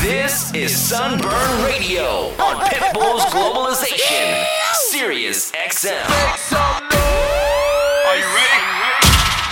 This is Sunburn Radio on Pitbull's Globalization, Sirius XM.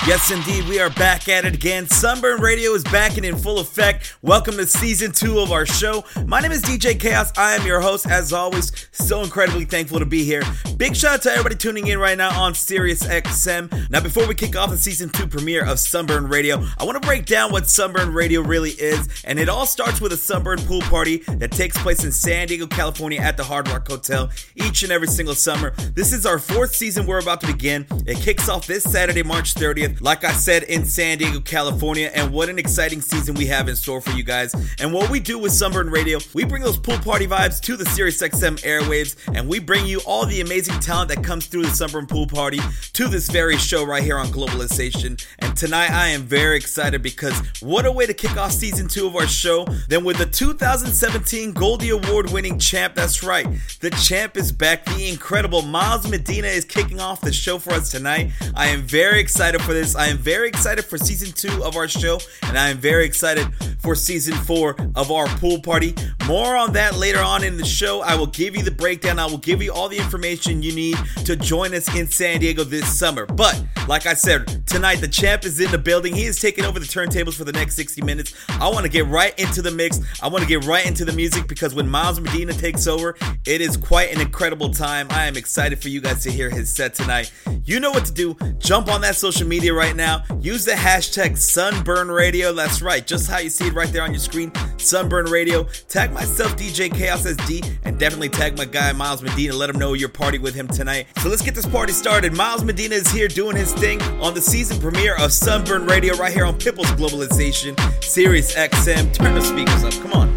Yes, indeed, we are back at it again. Sunburn Radio is back and in full effect. Welcome to season two of our show. My name is DJ Chaos. I am your host, as always. So incredibly thankful to be here. Big shout out to everybody tuning in right now on Sirius XM. Now, before we kick off the season two premiere of Sunburn Radio, I want to break down what Sunburn Radio really is. And it all starts with a Sunburn pool party that takes place in San Diego, California at the Hard Rock Hotel each and every single summer. This is our fourth season we're about to begin. It kicks off this Saturday, March 30th like I said, in San Diego, California. And what an exciting season we have in store for you guys. And what we do with Sunburn Radio, we bring those pool party vibes to the SiriusXM airwaves, and we bring you all the amazing talent that comes through the Sunburn Pool Party to this very show right here on Globalization. And tonight I am very excited because what a way to kick off season two of our show than with the 2017 Goldie Award winning champ. That's right, the champ is back. The incredible Miles Medina is kicking off the show for us tonight. I am very excited for this. I am very excited for season two of our show, and I am very excited for season four of our pool party. More on that later on in the show. I will give you the breakdown, I will give you all the information you need to join us in San Diego this summer. But, like I said, tonight the champ is in the building. He is taking over the turntables for the next 60 minutes. I want to get right into the mix, I want to get right into the music because when Miles Medina takes over, it is quite an incredible time. I am excited for you guys to hear his set tonight. You know what to do. Jump on that social media right now. Use the hashtag Sunburn Radio. That's right, just how you see it right there on your screen. Sunburn Radio. Tag myself, DJ Chaos SD, and definitely tag my guy Miles Medina. Let him know you're partying with him tonight. So let's get this party started. Miles Medina is here doing his thing on the season premiere of Sunburn Radio right here on Pitbull's Globalization, Sirius XM. Turn the speakers up. Come on.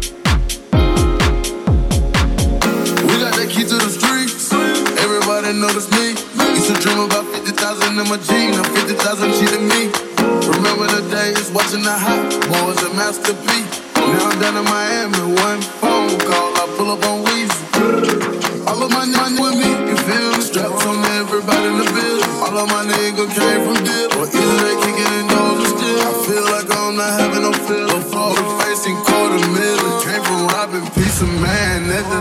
We got that key to the streets. Everybody notice me. Used to dream about 50,000 in my jeans. Now 50,000 cheating me. Remember the days watching the hot boys Master P. Now I'm down in Miami. One phone call, I pull up on Weezy. All of my money with me, you feel me? Straps on everybody in the building. All of my niggas came from deal. Or either they kicking in doors or still. I feel like I'm not having no feel. No fault, facing quarter million. Came from robbing piece of man, nigga.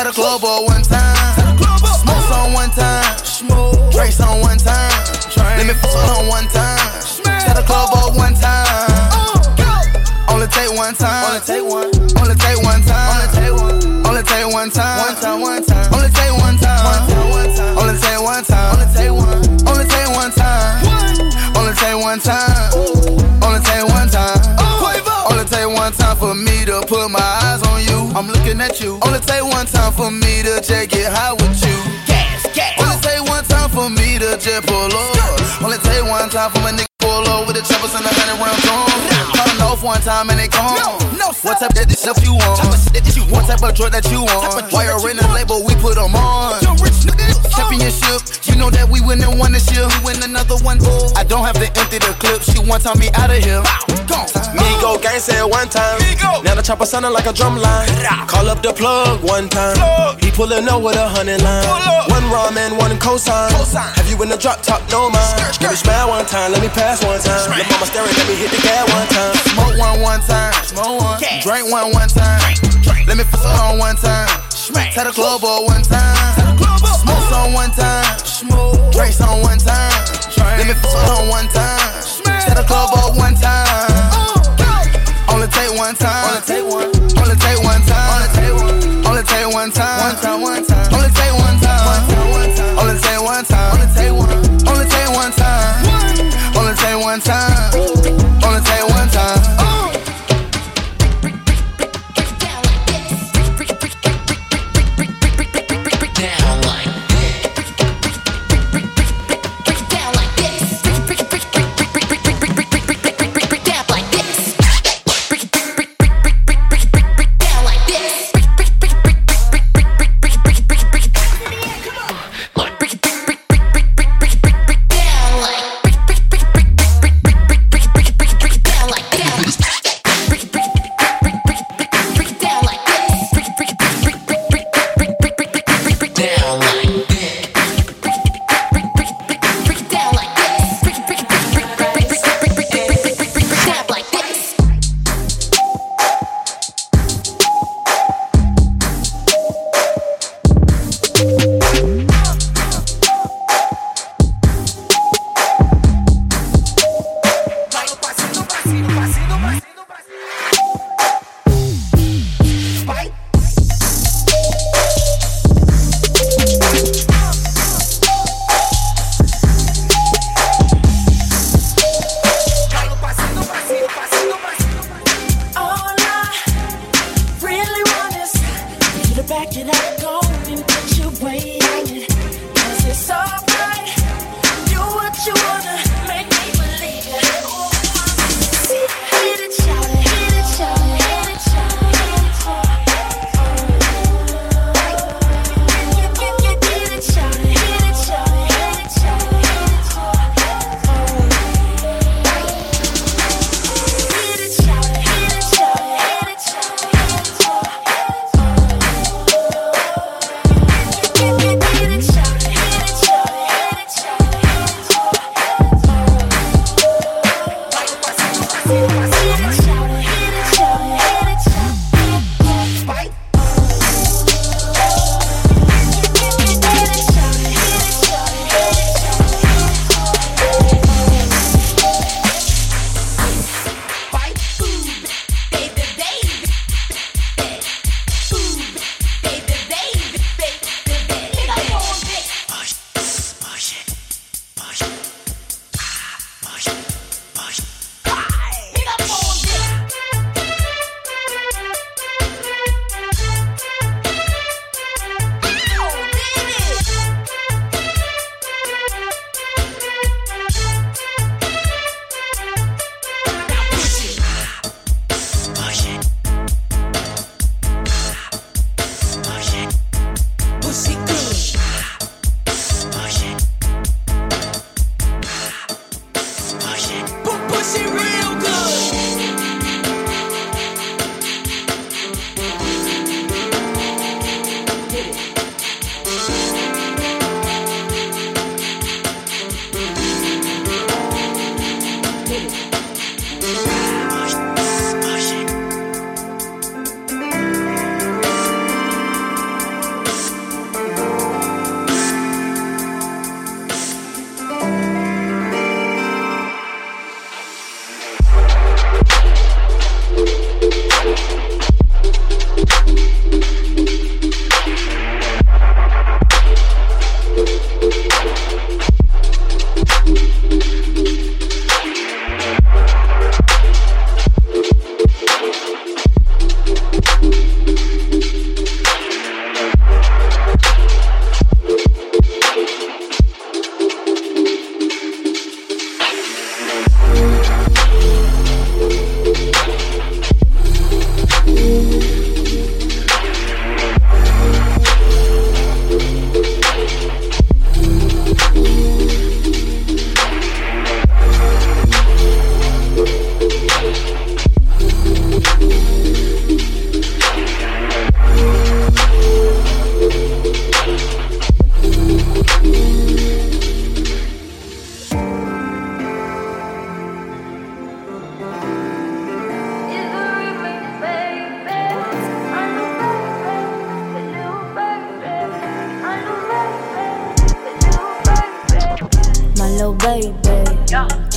Tell the club up one time. Smoke on one time. Drinks on one time. Let me fuck on one time. Tell the club up one time. Uh, Only take one time. Only take one. Only take one time. Only take one. Only take one time. One time. One time. Looking at you. Only take one time for me to just get high with you. Gas, gas. Only take one time for me to just pull up. Only take one time for my nigga pull up with the choppers and the hundred round drum. Calling off one time and they gone. what type of stuff you want? What type of drug that you want? Why you're in the label, we put them on. Championship, you know that we win and won this year. We win another one. Oh. I don't have to empty the clip. She want time me out of here. Me go gang said one time. Now the chopper sounding like a drum line. Call up the plug one time. He pullin' up with a hundred line. One ramen, one cosign. Have you in the drop top? No mind. Let me smile one time, let me pass one time. Let mama staring, let me hit the gas one time. Smoke one one time. Smoke one. Drink one one time. Let me fuck on one time. Smack. Tell the club up one time. Smoke on one time. Drinks on one time. Let me fuck on one time. Tell the club up one time. Uh, Only take one time. Only take one. Only take one time. Only take. Only take one time. One time. One time.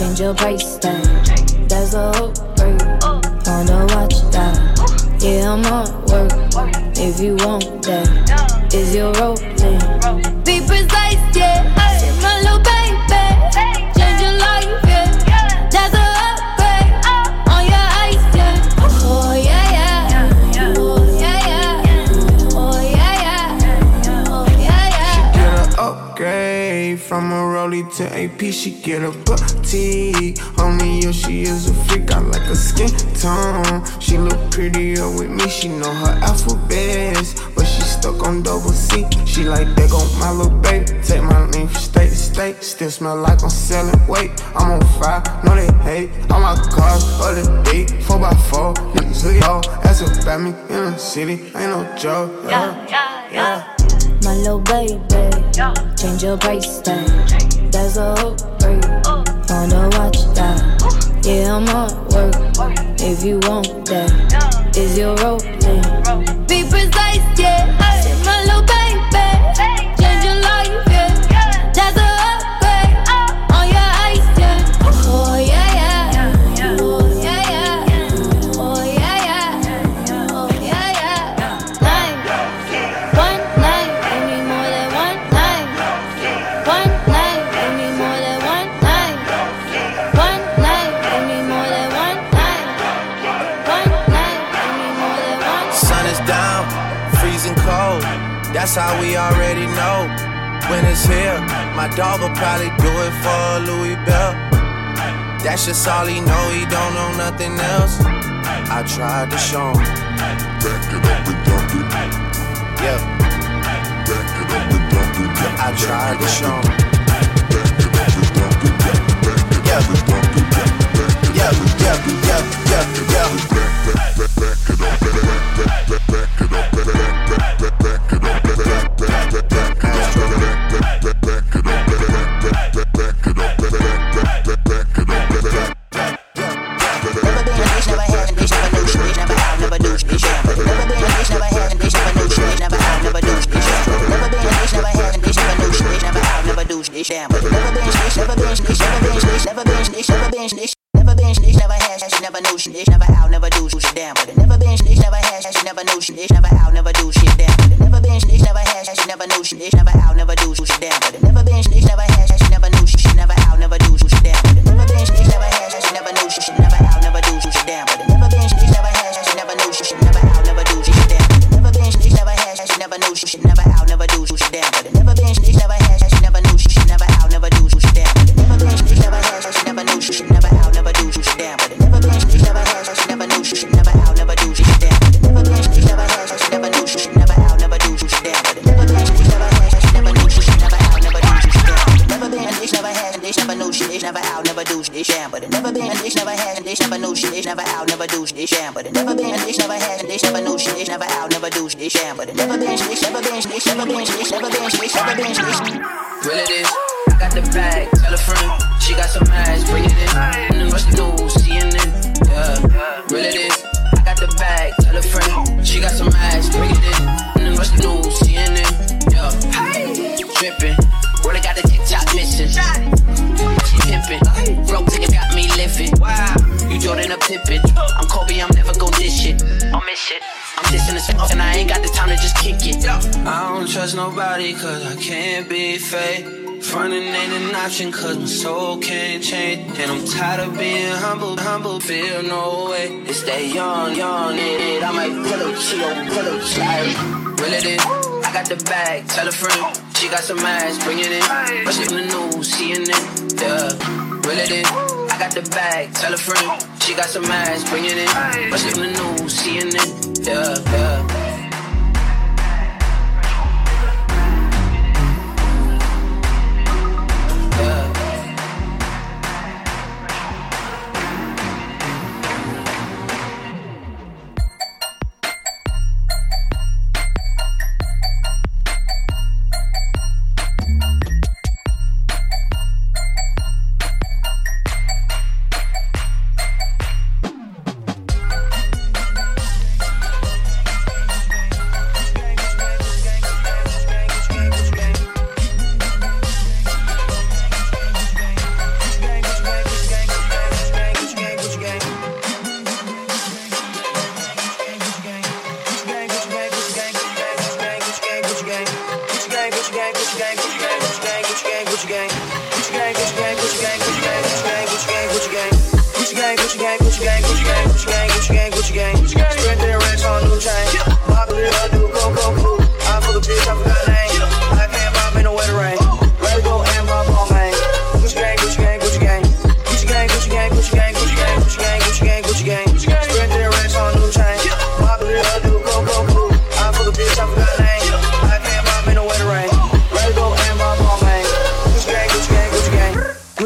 change your price tag. That's a hope. break. Wanna watch that? Yeah, I'm on work. If you want that, is your rope She get a butt tea. Homie, yo, she is a freak, I like her skin tone. She look prettier with me, she know her alphabets. But she stuck on double C. She like, they gon' my little baby. Take my name from state to state. Still smell like I'm selling weight. I'm on fire, know they hate. All my cars, the day, four by four Niggas look all that's about me in the city. Ain't no joke. Yeah, yeah, yeah. yeah. My little baby, change your price tag was a hope for you. Watch that? Yeah, I'm on work. If you want that, is your role That's how we already know when it's here. My dog will probably do it for Louis Bell. That's just all he know, he don't know nothing else. I tried to show him. Back it up and dump it. Yeah. Back it up and dump it. Yeah. I tried to show him. Back it up and dump it. Back it Yeah. up and dump it. Yeah, yeah, it. yeah, yeah, yeah. Back, back, back, back it up. Real it is. I got the bag, tell a friend. She got some ass, bring it in. And then watch the news, CNN. Yeah, tripping. Really got the TikTok mission. She pimping. Broke ticket got me lifted. Wow, you Jordan a Pippin. I'm Kobe, I'm never gon' dish shit. I'll miss it. I'm dissing this and I ain't got the time to just kick it. I don't trust nobody cause I can't be fake. Frontin' ain't an option cause my soul can't change. And I'm tired of being humble, humble, feel no way. It's that young, young, it, I might Cheeto, pull a child. Real it is, I got the bag, tell a friend. She got some ass, bring it in. Rush it in the news, CNN, yeah. Real it is, I got the bag, tell a friend. She got some ass, bring it in. Rush it in the news, CNN, yeah, yeah.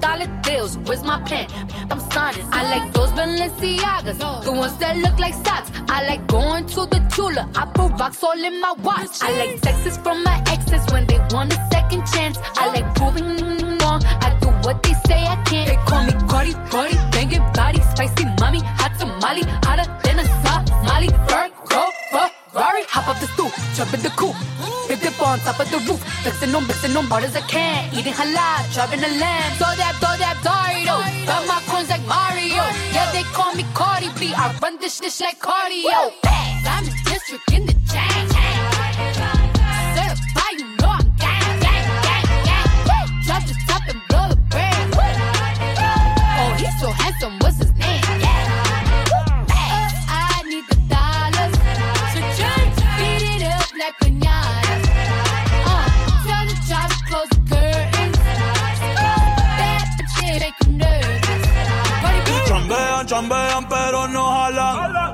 dollar bills. Where's my pen? I'm signing. I like those Balenciagas, the ones that look like socks. I like going to the Tula. I put rocks all in my watch. I like sexes from my exes when they want a second chance. I like proving them wrong. I do what they say I can't. They call me Cardi, Cardi, banging body, spicy mommy, hot tamale, hotter than a Somali. Fur, go, Ferrari, hop up the stool coop. Big dip on top of the roof. Flexing on, mixing on hard as I can. Eating halal, driving a lamb. Throw that, throw that Dario. Got my coins like Mario. Yeah, they call me Cardi B. I run this shit like cardio. I'm the district in the chain. Chambean, pero no jalan.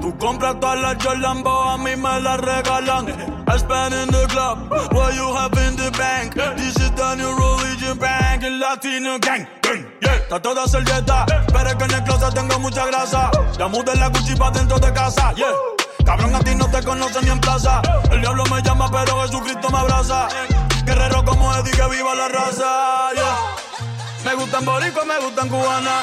Tú compras todas las Jordan, a mí me las regalan. I spend in the club, what you have in the bank. This is the new religion bank, el latino gang. gang, Yeah, trato de hacer dieta, pero es que en el closet tengo mucha grasa. Ya mudé la Gucci pa' dentro de casa, yeah. Cabrón, a ti no te conocen ni en plaza. El diablo me llama, pero Jesucristo me abraza. Guerrero como Eddie, que viva la raza, yeah. Me gustan boricua, me gustan cubana.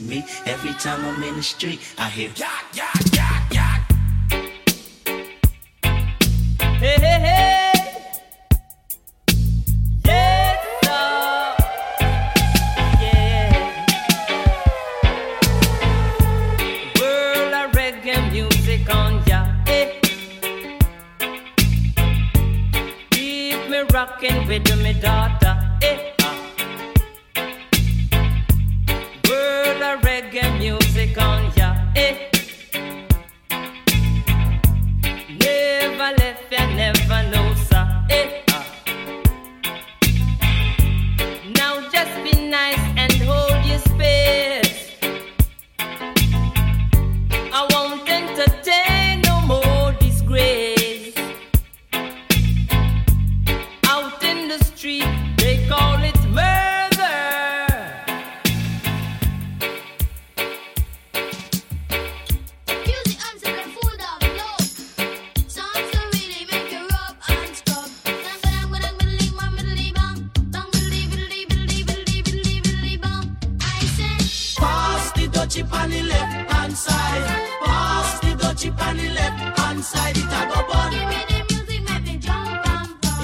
me. Every time I'm in the street, I hear yeah, yeah,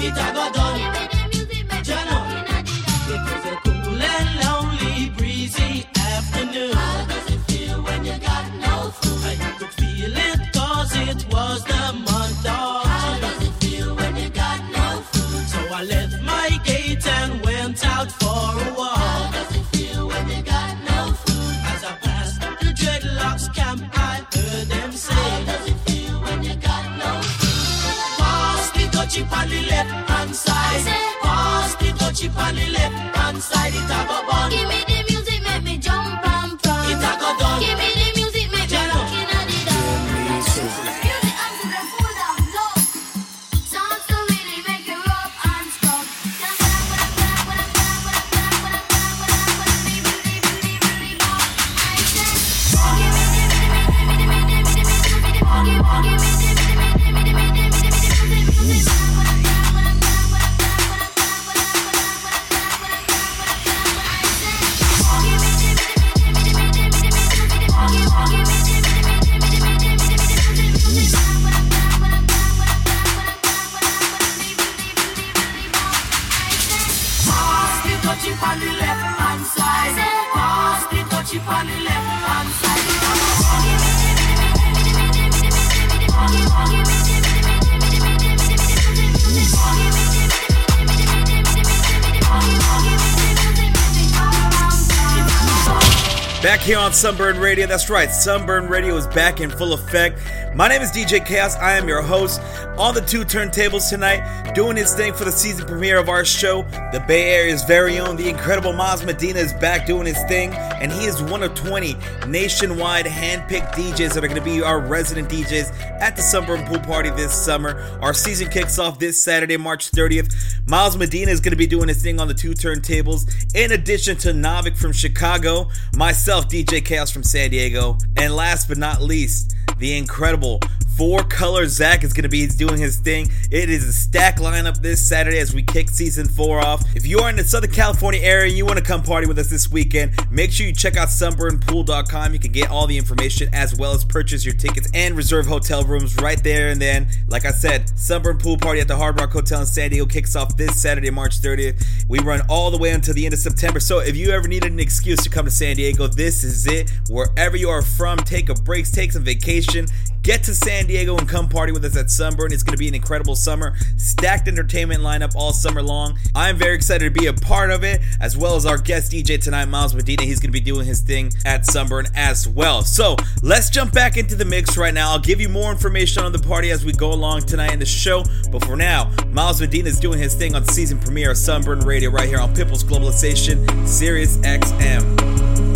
and on Sunburn Radio. That's right, Sunburn Radio is back in full effect. My name is DJ Chaos. I am your host on the two turntables tonight, doing his thing for the season premiere of our show. The Bay Area's very own, the incredible Miles Medina is back doing his thing, and he is one of 20 nationwide handpicked DJs that are going to be our resident DJs at the Sunburn Pool Party this summer. Our season kicks off this Saturday, March 30th. Miles Medina is going to be doing his thing on the two turntables, in addition to Navik from Chicago, myself, DJ Chaos from San Diego, and last but not least, the incredible Four Color Zach is going to be doing his thing. It is a stack lineup this Saturday as we kick season four off. If you are in the Southern California area and you want to come party with us this weekend, make sure you check out sunburnpool.com. You can get all the information as well as purchase your tickets and reserve hotel rooms right there and then. Like I said, Sunburn Pool Party at the Hard Rock Hotel in San Diego kicks off this Saturday, March 30th. We run all the way until the end of September. So if you ever needed an excuse to come to San Diego, this is it. Wherever you are from, take a break, take some vacation. Get to San Diego and come party with us at Sunburn. It's going to be an incredible summer. Stacked entertainment lineup all summer long. I'm very excited to be a part of it, as well as our guest DJ tonight, Miles Medina. He's going to be doing his thing at Sunburn as well. So let's jump back into the mix right now. I'll give you more information on the party as we go along tonight in the show. But for now, Miles Medina is doing his thing on season premiere of Sunburn Radio right here on Pipples Globalization, Sirius XM.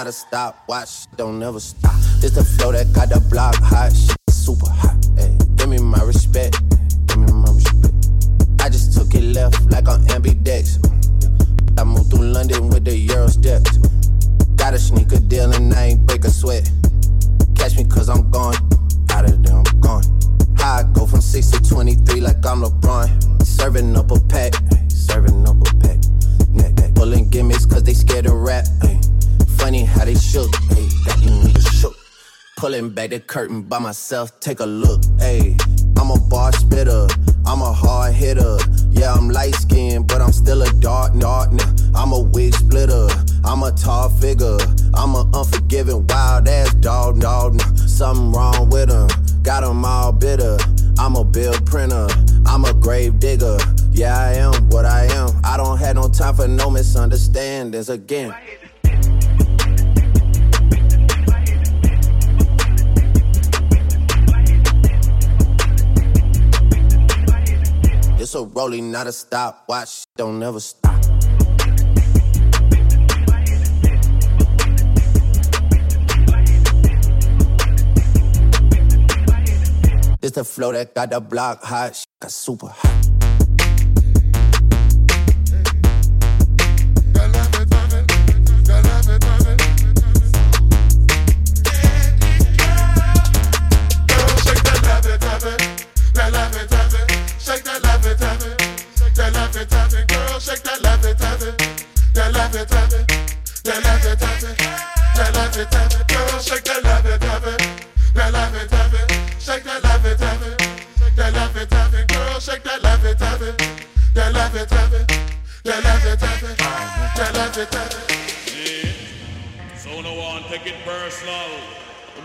Not a stopwatch. Don't never stop. This the flow that got the block hot. Shit super hot. Hey, give me my respect. Give me my respect. I just took it left like on ambidex. I moved through London with the Euro steps. Got a sneaker deal and I ain't break a sweat. Catch me cause I'm gone. Out of there, I'm gone. How I go from 6 to 23 like I'm LeBron. Serving up a pack. Serving up a pack. Pulling gimmicks cause they scared to rap. Ay. Funny how they shook. Niggas shook. Pulling back the curtain by myself. Take a look. Ay. I'm a bar spitter. I'm a hard hitter. Yeah, I'm light skinned, but I'm still a dark, dark. I'm a wig splitter. I'm a tall figure. I'm a unforgiving, wild ass dog, dog. nah. Something wrong with him. Got 'em all bitter. I'm a bill printer. I'm a grave digger. Yeah, I am what I am. I don't have no time for no misunderstandings again. It's a rolling, not a stopwatch. Don't never stop. It's the flow that got the block hot. Got super hot.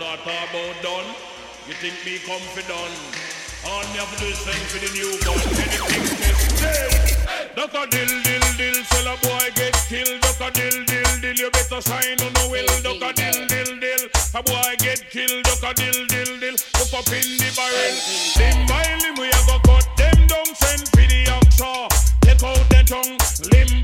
start about done. You think me come for done? All me have to do is send for the new gun. Anything gets killed. Duck a dill, dill, dill, sell a boy get killed. Duck a dill, dill, dill, you better sign on the will. Duck a dill, dill, dill, a boy get killed. Duck a dill, dill, dill, look up in the barrel. Them violin we have cut them down, send for the actor. Take out the tongue, limb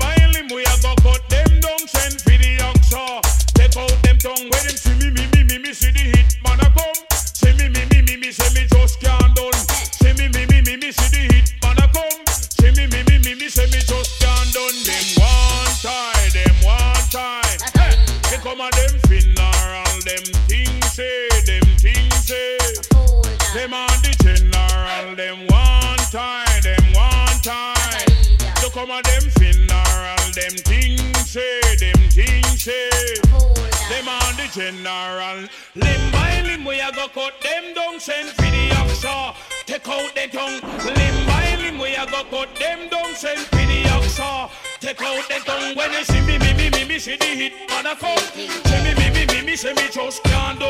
general. Limb by limb, we a go cut them down, send for the offshore. Take out the tongue. Limb by limb, we a go cut them down, send for the offshore. Take out the tongue. When you see me, me, me, me, me, see the hit on a phone. See me, me, me, me, me, see me just can't do.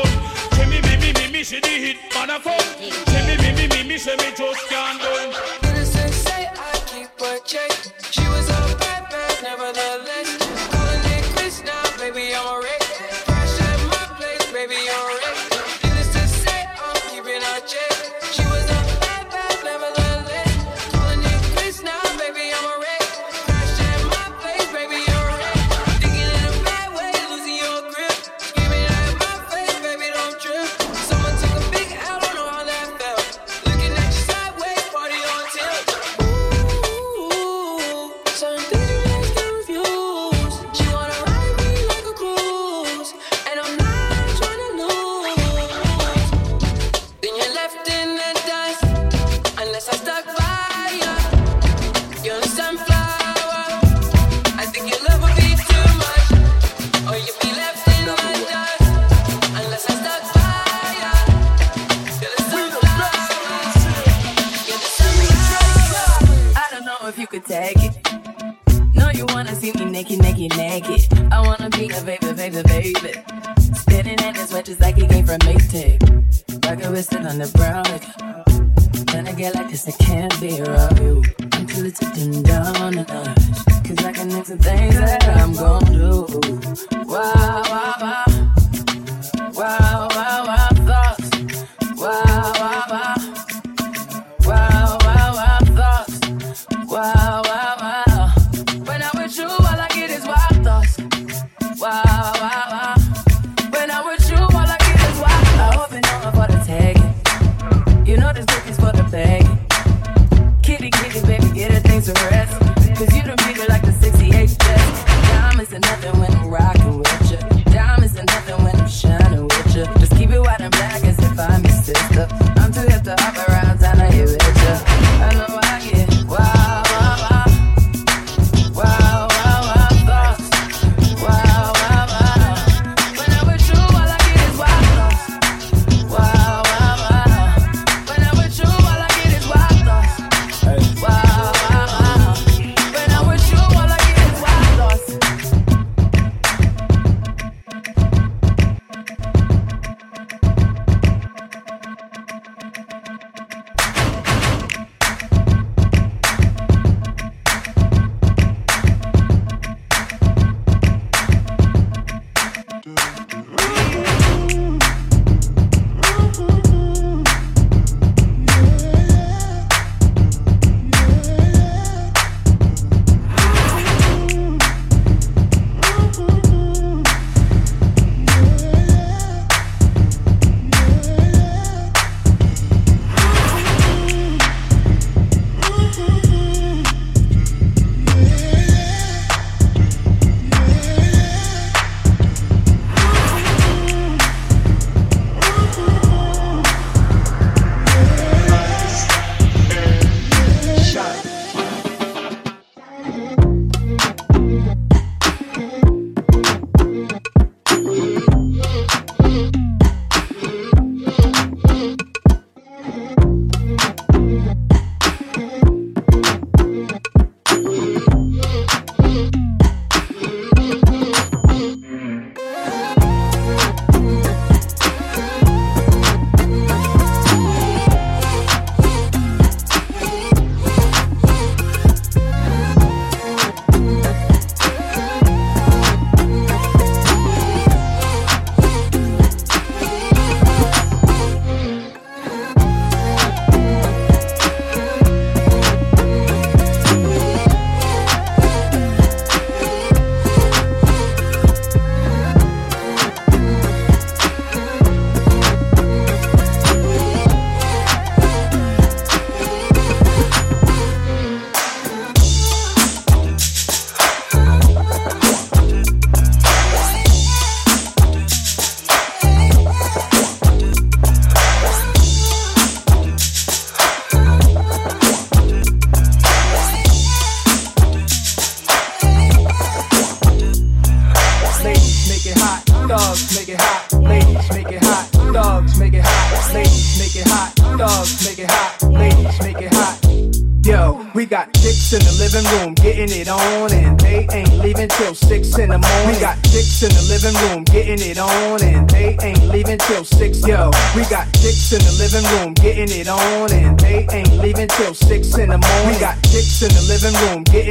See me, me, me, me, me, see the hit on a phone. See me, me, me, me, me, see me just can't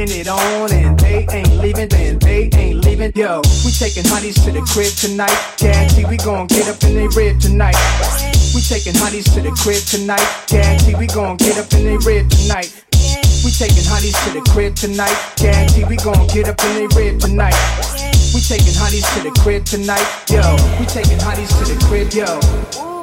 putting it on, and they ain't leaving, then they ain't leaving. Yo, we taking honeys to the crib tonight. Guarantee we gon' get up in the rib tonight. We taking honeys to the crib tonight. Guarantee we gon' get up in the rib tonight. We taking honeys to the crib tonight. Guarantee we gon' get up in the rib tonight. We taking honeys to the crib tonight. Yo, we taking honeys to the crib, yo.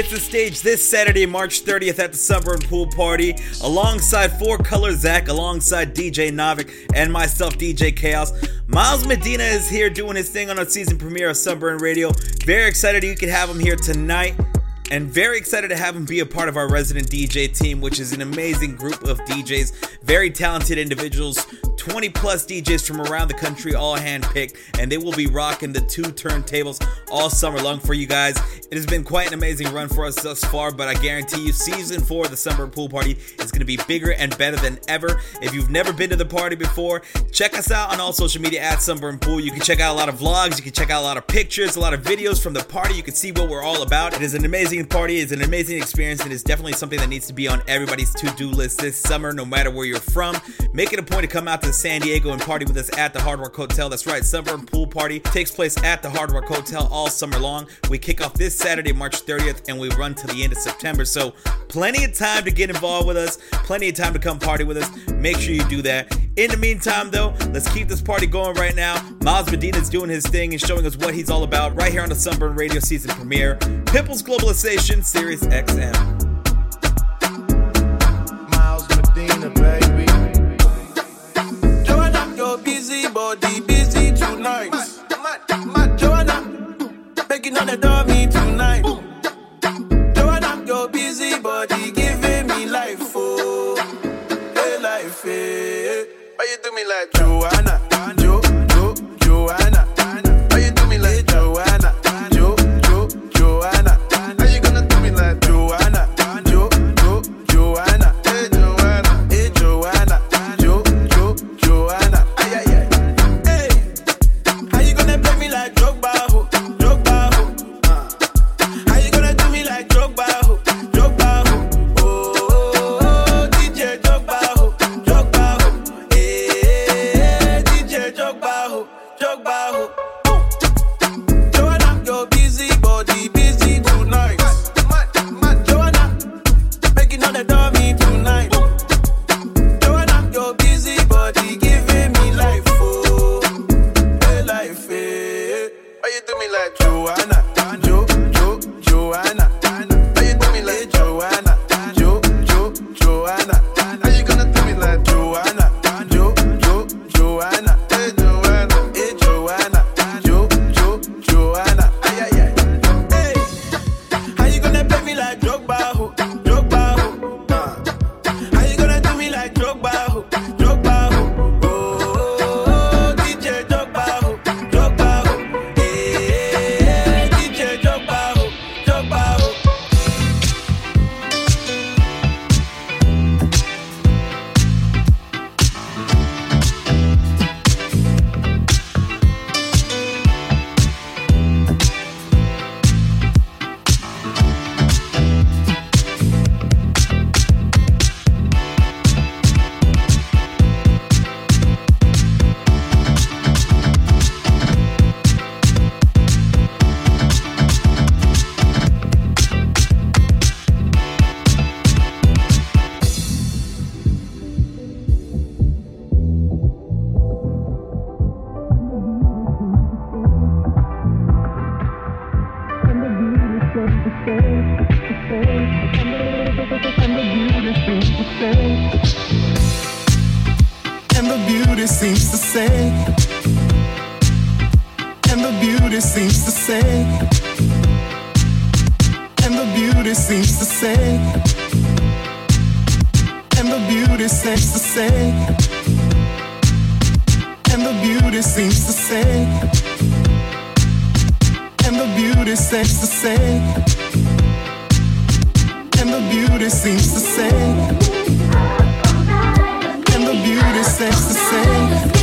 Hits the stage this Saturday, March 30th at the Sunburn Pool Party, alongside Four Color Zach, alongside DJ Navik, and myself, DJ Kaos, Miles Medina is here doing his thing on our season premiere of Sunburn Radio. Very excited you can have him here tonight. And very excited to have him be a part of our resident DJ team, which is an amazing group of DJs, very talented individuals, 20 plus DJs from around the country, all handpicked, and they will be rocking the two turntables all summer long for you guys. It has been quite an amazing run for us thus far, but I guarantee you, season four of the Sunburn Pool Party is going to be bigger and better than ever. If you've never been to the party before, check us out on all social media at Sunburn Pool. You can check out a lot of vlogs, you can check out a lot of pictures, a lot of videos from the party. You can see what we're all about. It is an amazing party, is an amazing experience, and it's definitely something that needs to be on everybody's to do list this summer, no matter where you're from. Make it a point to come out to San Diego and party with us at the Hard Rock Hotel. That's right, Sunburn Pool Party takes place at the Hard Rock Hotel all summer long. We kick off this Saturday, March 30th, and we run to the end of September. So, plenty of time to get involved with us, plenty of time to come party with us. Make sure you do that. In the meantime, though, let's keep this party going right now. Miles Medina is doing his thing and showing us what he's all about right here on the Sunburn Radio season premiere. Pitbull's Globalization, Sirius XM. Miles Medina, baby. Joanna, your busy body busy tonight. Joanna, making on the dummy tonight. Joanna, your busy body giving me life, oh, hey life, hey. Why you do me like Joanna? Beauty seems to say, and the beauty seems to say, and the beauty seems to say, and the beauty seems to say, and the beauty seems to say, and the beauty seems to say, and the beauty seems to say.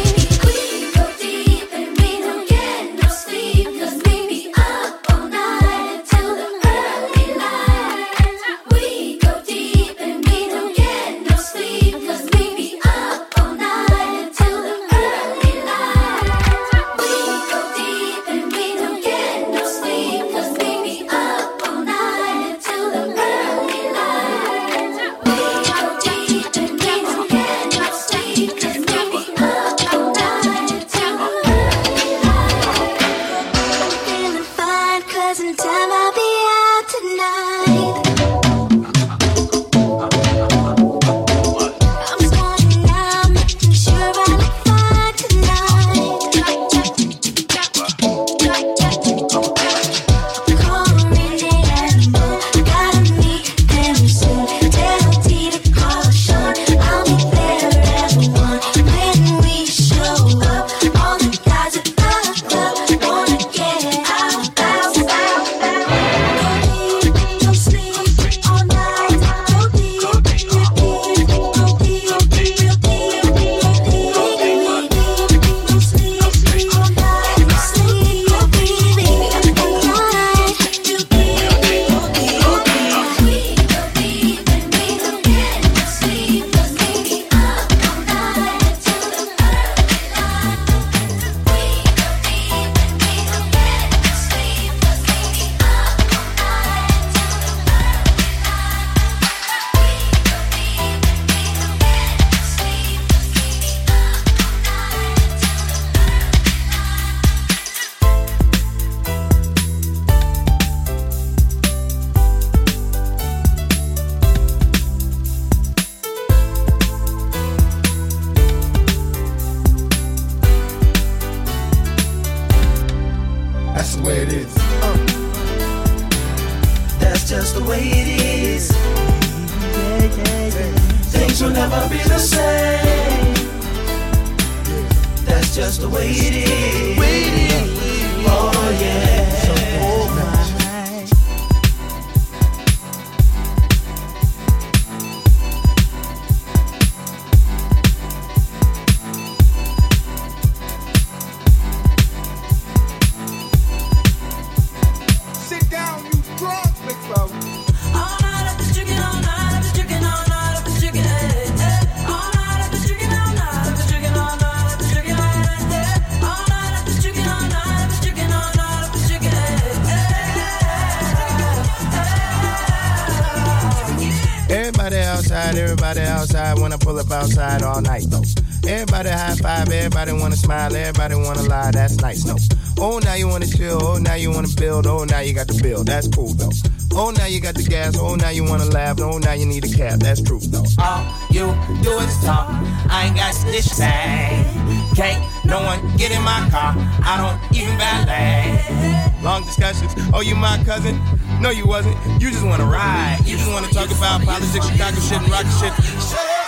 everybody wanna lie, that's nice, no. Oh, now you wanna chill, oh, now you wanna build, oh, now you got the bill, that's cool, though. Oh, now you got the gas, oh, now you wanna laugh, oh, now you need a cab, that's true, though. All you do is talk, I ain't got shit to say. Can't no one get in my car, I don't even ballet. Long discussions, oh, you my cousin? No, you wasn't, you just wanna ride. You just wanna talk about politics, Chicago shit, and rock shit.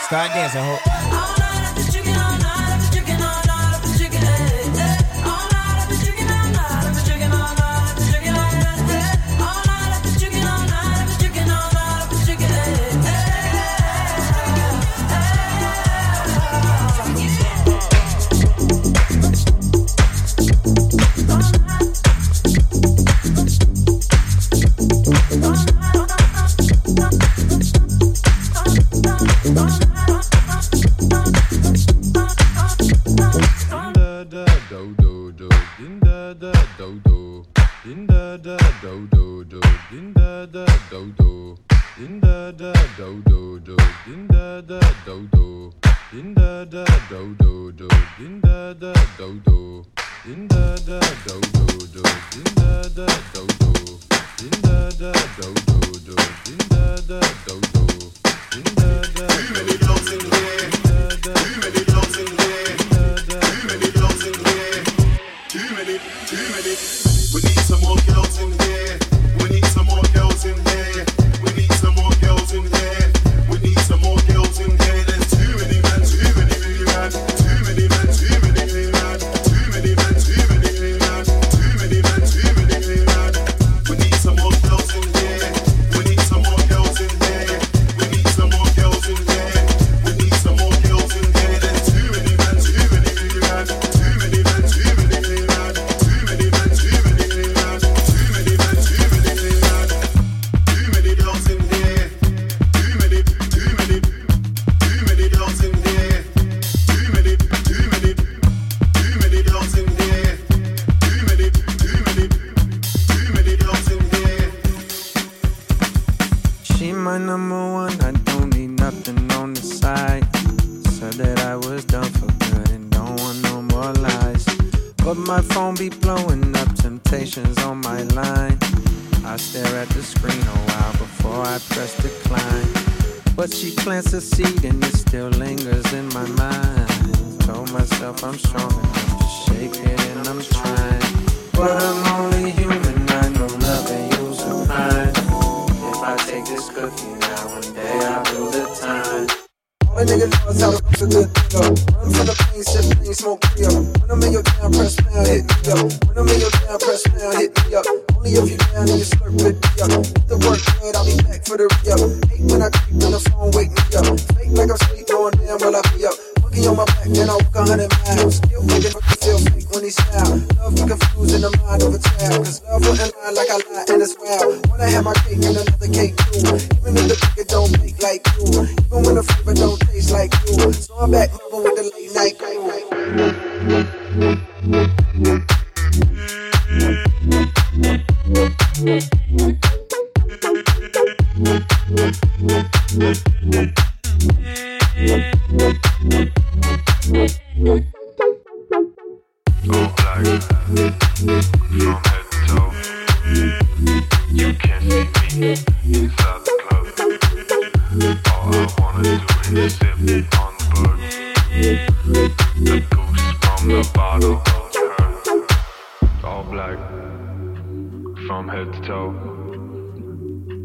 Start dancing, ho.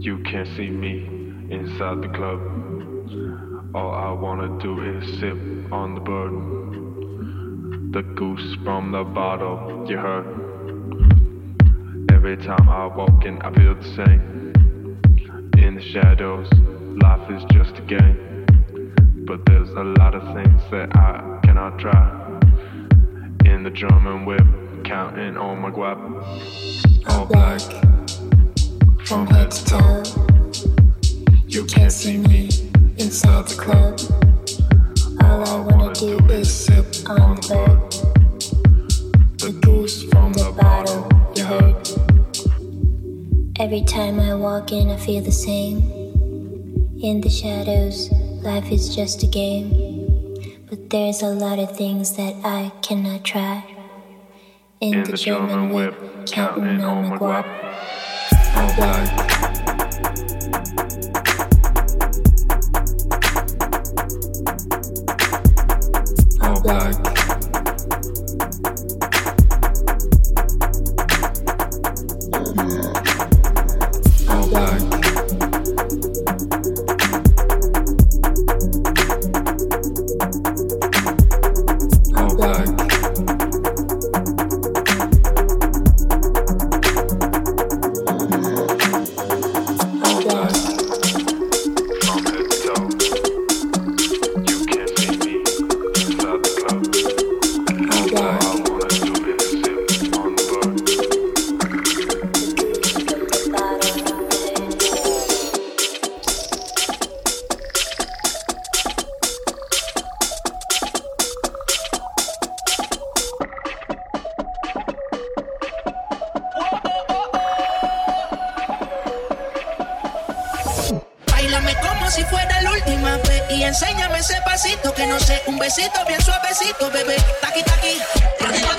You can't see me inside the club. All I wanna do is sip on the bird. The goose from the bottle, you heard. Every time I walk in, I feel the same. In the shadows, life is just a game. But there's a lot of things that I cannot try. In the German whip, counting on my guap. All black, from head to toe. You can't see me inside the club. All I wanna do is sip on the bird. The goose from the bottle, you heard. Every time I walk in, I feel the same. In the shadows, life is just a game. But there's a lot of things that I cannot try. In, the, German whip, counting on my guap. All y enséñame ese pasito que no sé, un besito bien suavecito, bebé. Taqui taqui.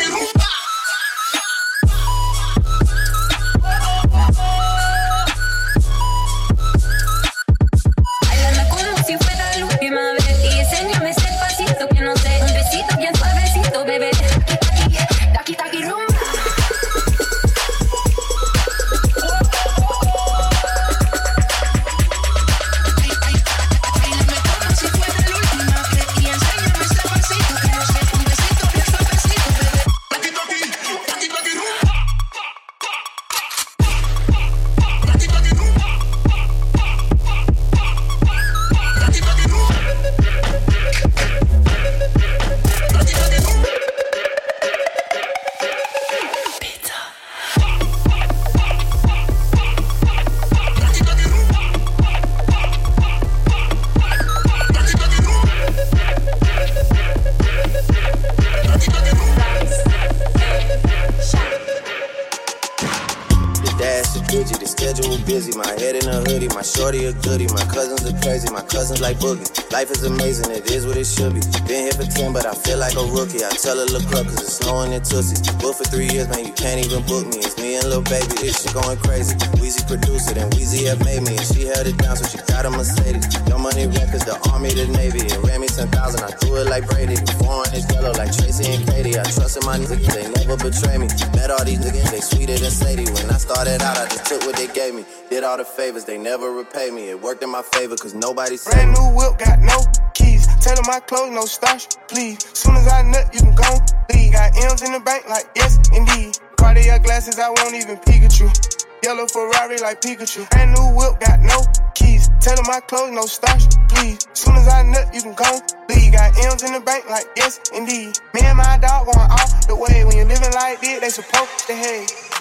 Shorty a goodie. My cousins are crazy, my cousins like boogie. Life is amazing, it is what it should be. Been here for 10, but I feel like a rookie. I tell her, look up, cause it's snowing in Tootsie. Booked for three years, man, you can't even book me. It's me and Lil Baby, this shit going crazy. Weezy produced it, and Weezy have made me. And she held it down, so she got a Mercedes. Your money records, the Army, the Navy. It ran me 10,000, I threw it like Brady. Foreign is yellow like Tracy and Katie. I trusted my niggas, they never betray me. Met all these niggas, they sweeter than Sadie. When I started out, I just took what they gave me. Did all the favors, they never repay me. It worked in my favor, cause nobody said Brand new whip, got no keys. Tell my clothes, no starch, please. Soon as I nut, you can go leave. Got M's in the bank, like yes, indeed. Cartier glasses, I won't even Pikachu. Yellow Ferrari like Pikachu. Brand new whip, got no keys. Tell my clothes, no starch, please. Soon as I nut, you can go leave. Got M's in the bank, like yes, indeed. Me and my dog going all the way. When you're living like this, they supposed to hate.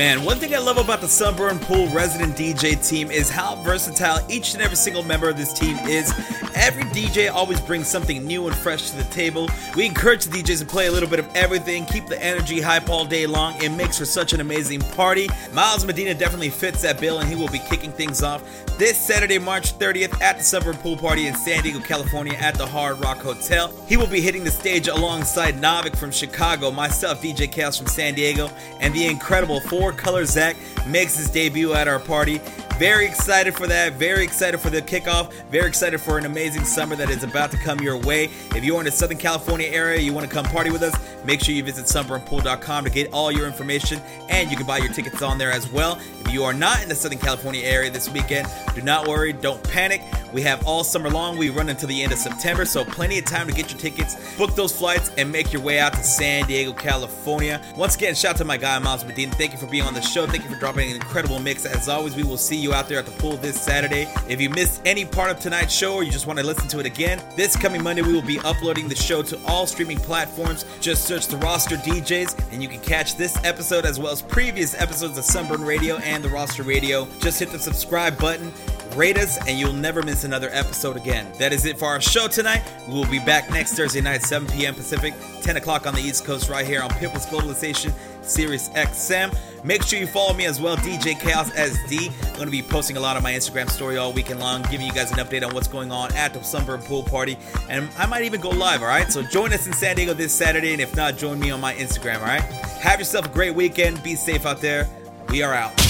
Man, one thing I love about the Sunburn Pool resident DJ team is how versatile each and every single member of this team is. Every DJ always brings something new and fresh to the table. We encourage the DJs to play a little bit of everything, keep the energy hype all day long. It makes for such an amazing party. Miles Medina definitely fits that bill, and he will be kicking things off this Saturday, March 30th at the Sunburn Pool Party in San Diego, California at the Hard Rock Hotel. He will be hitting the stage alongside Navik from Chicago, myself, DJ Kaos from San Diego, and the incredible Four Color Zach makes his debut at our party. Very excited for that. Very excited for the kickoff. Very excited for an amazing summer that is about to come your way. If you're in the Southern California area, you want to come party with us, make sure you visit sunburnpool.com to get all your information and you can buy your tickets on there as well. You are not in the Southern California area this weekend, do not worry, don't panic. We have all summer long. We run until the end of September, so plenty of time to get your tickets, book those flights, and make your way out to San Diego, California. Once again, shout out to my guy Miles Medina. Thank you for being on the show. Thank you for dropping an incredible mix. As always, we will see you out there at the pool this Saturday. If you missed any part of tonight's show or you just want to listen to it again, this coming Monday we will be uploading the show to all streaming platforms. Just search the roster DJs and you can catch this episode as well as previous episodes of Sunburn Radio and the roster radio. Just hit the subscribe button rate us, and you'll never miss another episode again. That is it for our show tonight. We will be back next Thursday night, 7 p.m. Pacific, 10 o'clock on the East Coast, right here on Pitbull's Globalization Sirius XM. Make sure you follow me as well, DJ Kaos SD. I'm going to be posting a lot on my Instagram story all weekend long, giving you guys an update on what's going on at the Sunburn Pool Party. And I might even go live, all right? So join us in San Diego this Saturday, and if not, join me on my Instagram, all right? Have yourself a great weekend. Be safe out there. We are out.